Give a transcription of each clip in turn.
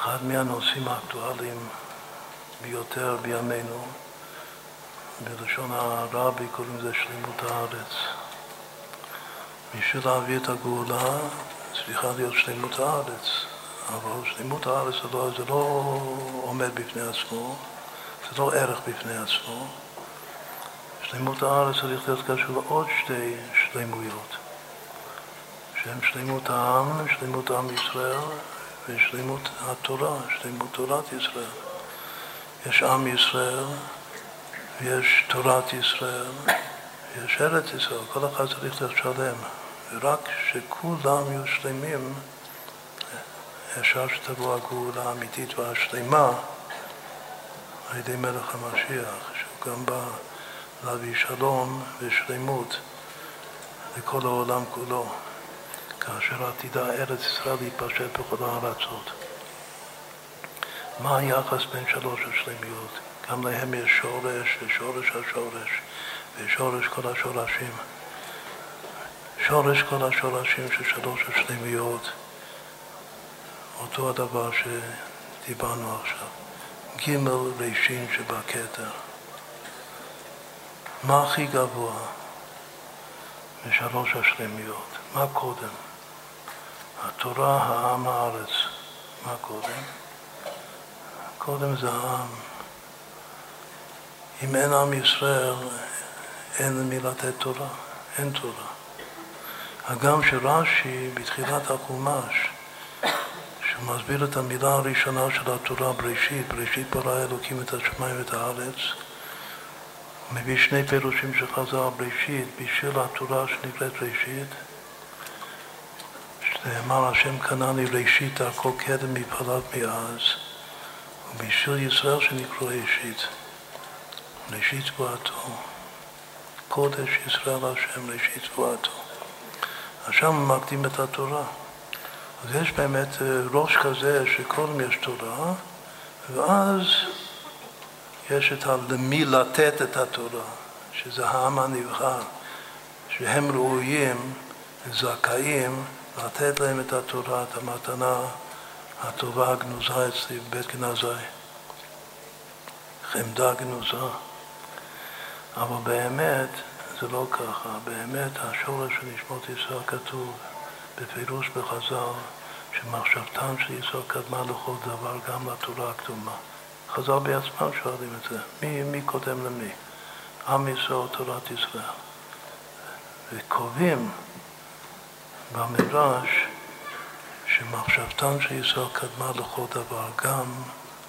אחד מהנושאים האקטואליים ביותר בימינו, בלשון הרבי קוראים לזה שלמות הארץ. בשביל להביא את הגאולה צריכה להיות שלמות הארץ, אבל שלמות הארץ זה לא, זה לא עומד בפני עצמו, זה לא ערך בפני עצמו. שלמות הארץ צריך להיות קשור לעוד שתי שלמויות, שהן שלמות העם, שלמות עם ישראל ושלמות התורה, שלמות תורת ישראל. יש עם ישראל ויש תורת ישראל, יש ארץ ישראל, כל אחד צריך להיות שלם. ורק כשכולם יהיו שלמים, אפשר שתבוא הגאולה האמיתית והשלמה על ידי מלך המשיח, שהוא גם בא להביא שלום ושלמות לכל העולם כולו, כאשר עתידה ארץ ישראל להתפשט בכל הארצות. מה היחס בין שלוש השלמיות? גם להם יש שורש ושורש השורש ושורש כל השורשים. שורש כל השורשים של שלוש השלמיות, אותו הדבר שדיברנו עכשיו. ג' רישין שבכתר. מה הכי גבוה משלוש השלמיות? מה קודם? התורה, העם, הארץ. מה קודם? קודם זה העם. אם אין עם ישראל, אין למי לתת תורה, אין תורה. הגם שרש"י בתחילת החומש, שהוא מסביר את המילה הראשונה של התורה, בראשית, בראשית ברא אלוקים את השמיים ואת הארץ, מביא שני פירושים של חז"ל בראשית, בשביל התורה שנקראת ראשית, שנאמר השם קנה לי ראשית הכל קדם מפעלת מאז, ובשביל ישראל שנקראו ראשית, ראשית תבואתו, קודש ישראל השם ראשית תבואתו. אז שם מקדים את התורה. אז יש באמת אה, ראש כזה שקודם יש תורה, ואז יש את למי לתת את התורה, שזה העם הנבחר, שהם ראויים, זכאים, לתת להם את התורה, את המתנה הטובה הגנוזה אצלי בבית גנזי. חמדה גנוזה. אבל באמת, זה לא ככה. באמת השורש של נשמות ישראל כתוב בפירוש בחז"ל שמחשבתם של ישראל קדמה לכל דבר גם לתורה הקדומה. חז"ל בעצמם שואלים את זה, מי, מי קודם למי? עם ישראל תורת ישראל. וקובעים במדרש שמחשבתם של ישראל קדמה לכל דבר גם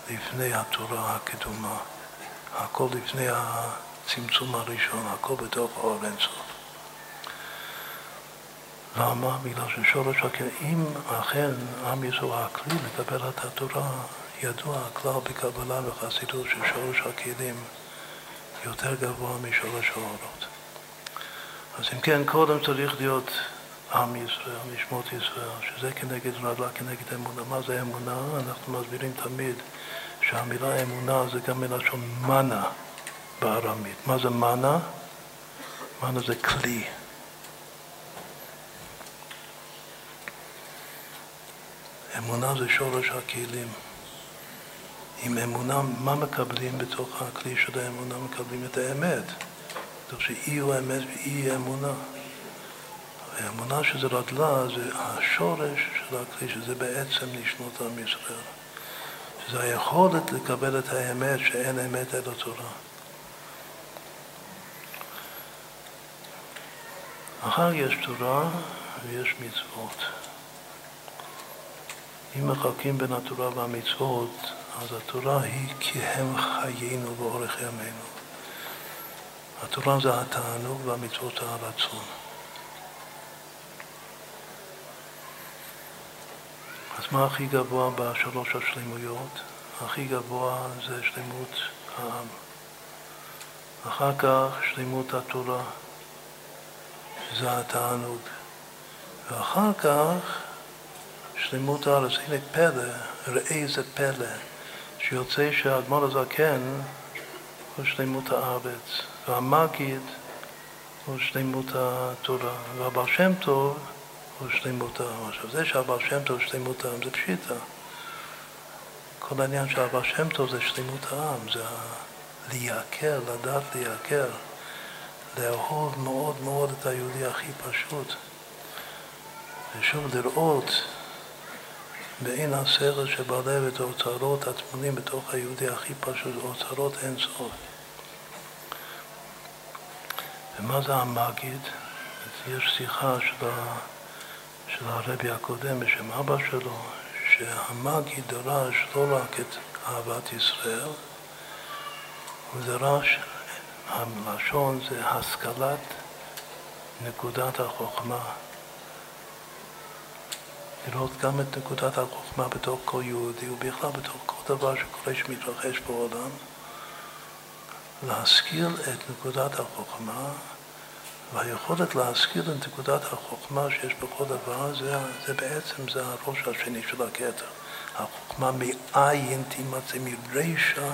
לפני התורה הקדומה. הכל לפני הצמצום הראשון, הכל בתוך האור אינסוף. למה? בגלל ששורש הכלים, אם אכן עם ישראל הכלי לקבל את התורה, ידוע הכלל בקבלה וחסידות ששורש הכלים יותר גבוה משורש האורות. אז אם כן, קודם צריך להיות עם ישראל, נשמות ישראל, שזה כנגד רדלה, כנגד אמונה. מה זה אמונה? אנחנו מסבירים תמיד שהמילה אמונה זה גם מלשון מנה. בארמית. מה זה מנה? מנה זה כלי. אמונה זה שורש הכלים. עם אמונה, מה מקבלים בתוך הכלי של האמונה? מקבלים את האמת. זאת שאי הוא האמת ואי אמונה. האמונה שזה רדלה זה השורש של הכלי, שזה בעצם נשמות עם ישראל. שזה היכולת לקבל את האמת שאין אמת אלא תורה. אחר יש תורה ויש מצוות. אם מחלקים בין התורה והמצוות, אז התורה היא כי הם חיינו באורך ימינו. התורה זה התענוג והמצוות זה הרצון. אז מה הכי גבוה בשלוש השלמויות? הכי גבוה זה שלמות העם. אחר כך שלמות התורה. שזה התענוג. ואחר כך שלמות הארץ. הנה פלא, ראה זה פלא, שיוצא שהאדמו"ר הזקן הוא שלמות הארץ, והמגיד הוא שלמות התורה, והבר שם טוב הוא שלמות העם. עכשיו זה שהבר שם טוב הוא שלמות העם זה פשיטה. כל העניין של אבא שם טוב זה שלמות העם, זה לייקר, לדעת לייקר, לאהוב מאוד מאוד את היהודי הכי פשוט. ושוב לראות בעין הסרט שבלב את האוצרות הטמונים בתוך היהודי הכי פשוט, אוצרות אין סוף. ומה זה המגיד? יש שיחה של, ה... של הרבי הקודם בשם אבא שלו, שהמגיד דרש לא רק את אהבת ישראל, הוא דרש, הלשון זה השכלת נקודת החוכמה. לראות גם את נקודת החוכמה בתוך כל יהודי ובכלל בתוך כל דבר שקורה שמתרחש בעולם, להשכיל את נקודת החוכמה והיכולת להשכיל את נקודת החוכמה שיש בכל דבר זה, זה בעצם זה הראש השני של הכתר. החוכמה מאין תימצא מרישא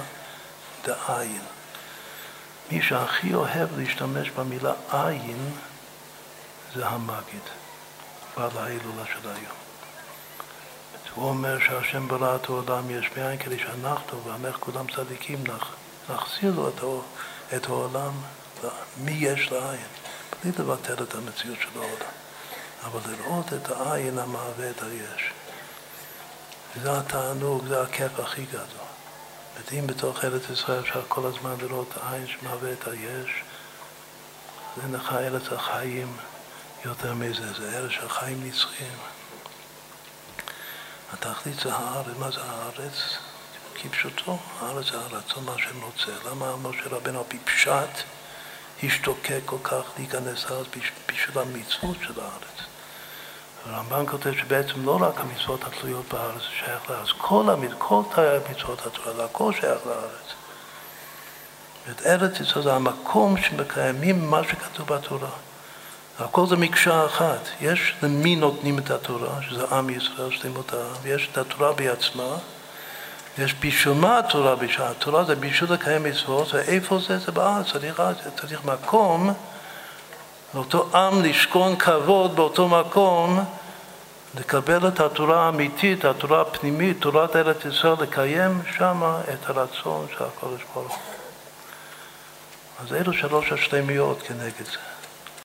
דאין. מי שהכי אוהב להשתמש במילה עין זה המגיד, בעל ההילולה של היום. הוא אומר שהשם ברא את העולם יש מאין כדי שאנחנו ועמך כולם צדיקים נחזיר לו את העולם מי יש לעין, בלי לבטל את המציאות של העולם, אבל לראות את העין המהווה את היש. זה התענוג, זה הכיף הכי גדול. אם בתוך ארץ ישראל אפשר כל הזמן לראות עין שמהווה את היש, זה נכה ארץ החיים יותר מזה, זה ארץ החיים נצחיים. התכלית זה הארץ, מה זה הארץ? כפשוטו, הארץ זה הרצון מה שהם רוצה. למה משה רבנו פשט השתוקק כל כך להיכנס לארץ בשביל המצוות של הארץ? הרמב"ן כותב שבעצם לא רק המצוות התלויות בארץ שייך לארץ, כל, המצ... כל המצוות זה הכל שייך לארץ. את ארץ ישראל זה המקום שמקיימים מה שכתוב בתורה. הכל זה מקשה אחת. יש למי נותנים את התורה, שזה עם ישראל, שלמות העם, ויש את התורה בעצמה, ויש בשביל מה התורה בשביל? התורה זה בשביל לקיים מצוות, ואיפה זה? זה בארץ, צריך, צריך מקום לאותו עם לשכון כבוד באותו מקום, לקבל את התורה האמיתית, התורה הפנימית, תורת ארץ ישראל, לקיים שם את הרצון של הקודש ברוך הוא. אז אלו שלוש השלמיות כנגד זה.